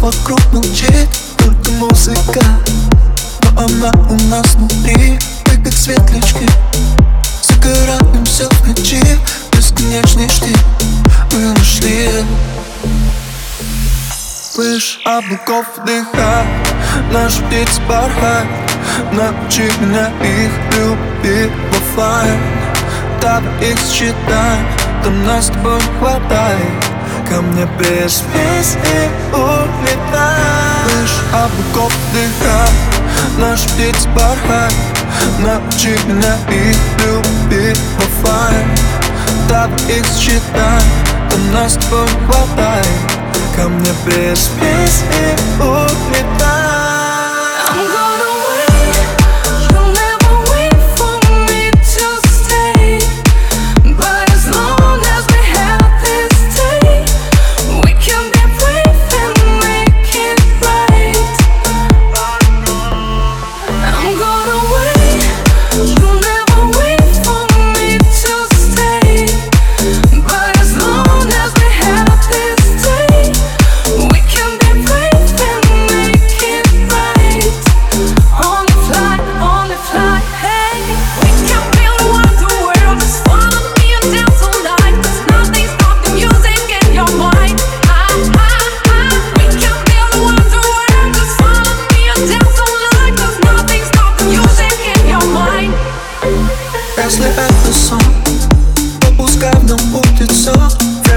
вокруг молчит Только музыка. Но она у нас внутри Мы как светлячки. Загораемся в ночи Бесконечный штиль Мы нашли. Слышь, облаков вдыхай Наш птиц порхай Научи меня их любить в оффлайн Давай их считай Там нас с тобой хватает Ко мне прижмись и улетай Слышь, облаков вдыхай Наш птиц порхай Научи меня их любить в оффлайн Давай их считай Там нас с хватает. Ко мне прижмись и улетай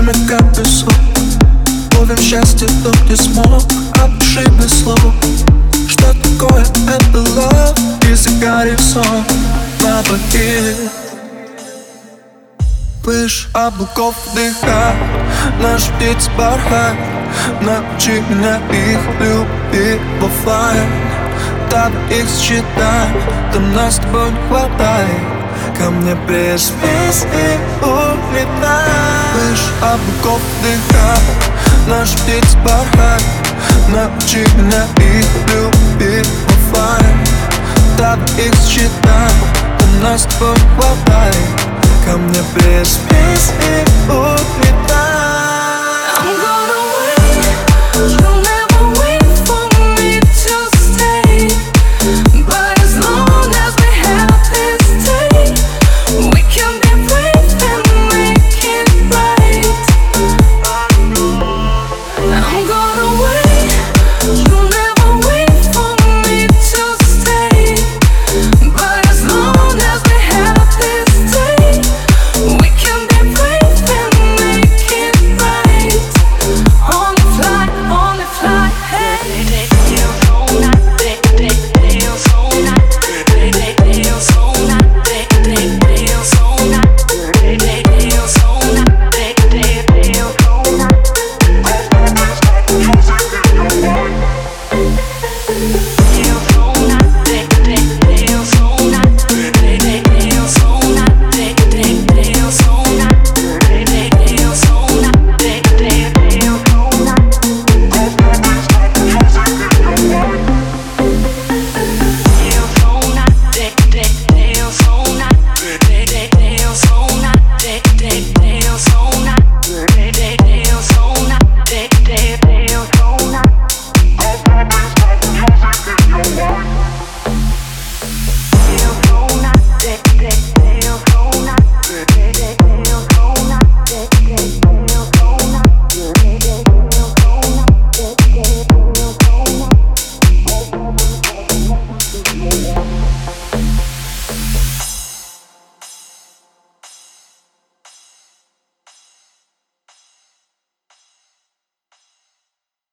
Время как песок Ловим счастье, тот не смог. Опиши без слов Что такое это love? И загорит сон. На двоих Выше облаков вдыхай Наш птиц бархат. Научи меня их любить в оффлайн Давай их считай Там нас с тобой не хватает Ко мне прижмись и улетай Лишь облаков вдыхай Наш птиц бархат Научи меня их любить в оффлайн Давай их считай Там нас с тобой хватает Ко мне прижмись